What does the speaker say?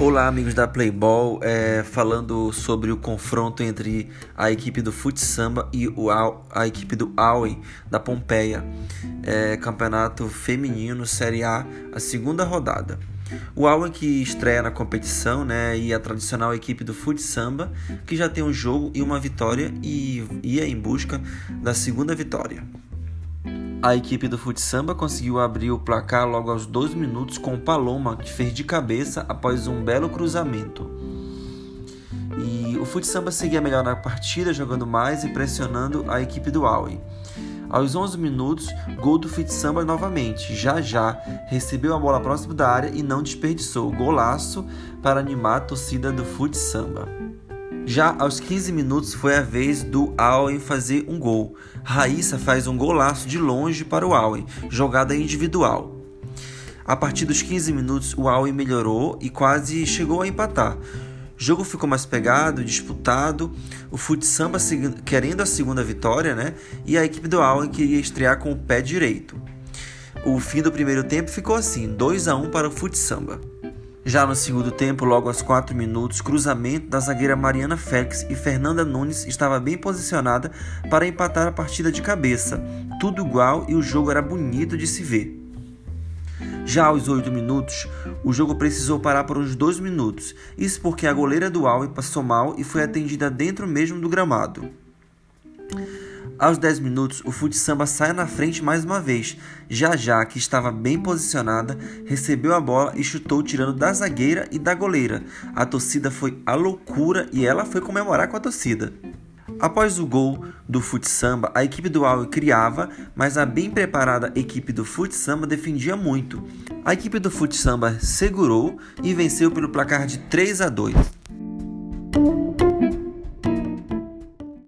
Olá, amigos da Playball, é, falando sobre o confronto entre a equipe do Fute Samba e o, a equipe do Aue da Pompeia, é, campeonato feminino Série A, a segunda rodada. O Aue que estreia na competição, né, e a tradicional equipe do Fute Samba, que já tem um jogo e uma vitória e ia em busca da segunda vitória. A equipe do futsamba conseguiu abrir o placar logo aos dois minutos com o Paloma, que fez de cabeça após um belo cruzamento. E o futsamba seguia melhor na partida, jogando mais e pressionando a equipe do Aue. Aos 11 minutos, gol do futsamba novamente. Já já recebeu a bola próximo da área e não desperdiçou. Golaço para animar a torcida do futsamba. Já aos 15 minutos foi a vez do Auen fazer um gol. Raíssa faz um golaço de longe para o Auen, jogada individual. A partir dos 15 minutos, o Auen melhorou e quase chegou a empatar. O jogo ficou mais pegado, disputado, o Futsamba querendo a segunda vitória, né? E a equipe do Auen queria estrear com o pé direito. O fim do primeiro tempo ficou assim, 2 a 1 para o Futsamba. Já no segundo tempo, logo aos 4 minutos, cruzamento da zagueira Mariana Félix e Fernanda Nunes estava bem posicionada para empatar a partida de cabeça. Tudo igual e o jogo era bonito de se ver. Já aos 8 minutos, o jogo precisou parar por uns 2 minutos, isso porque a goleira do Alve passou mal e foi atendida dentro mesmo do gramado. Aos 10 minutos, o Fute Samba sai na frente mais uma vez. Já já, que estava bem posicionada, recebeu a bola e chutou tirando da zagueira e da goleira. A torcida foi a loucura e ela foi comemorar com a torcida. Após o gol do Fute Samba, a equipe do Aue criava, mas a bem preparada equipe do Fute Samba defendia muito. A equipe do Fute Samba segurou e venceu pelo placar de 3 a 2.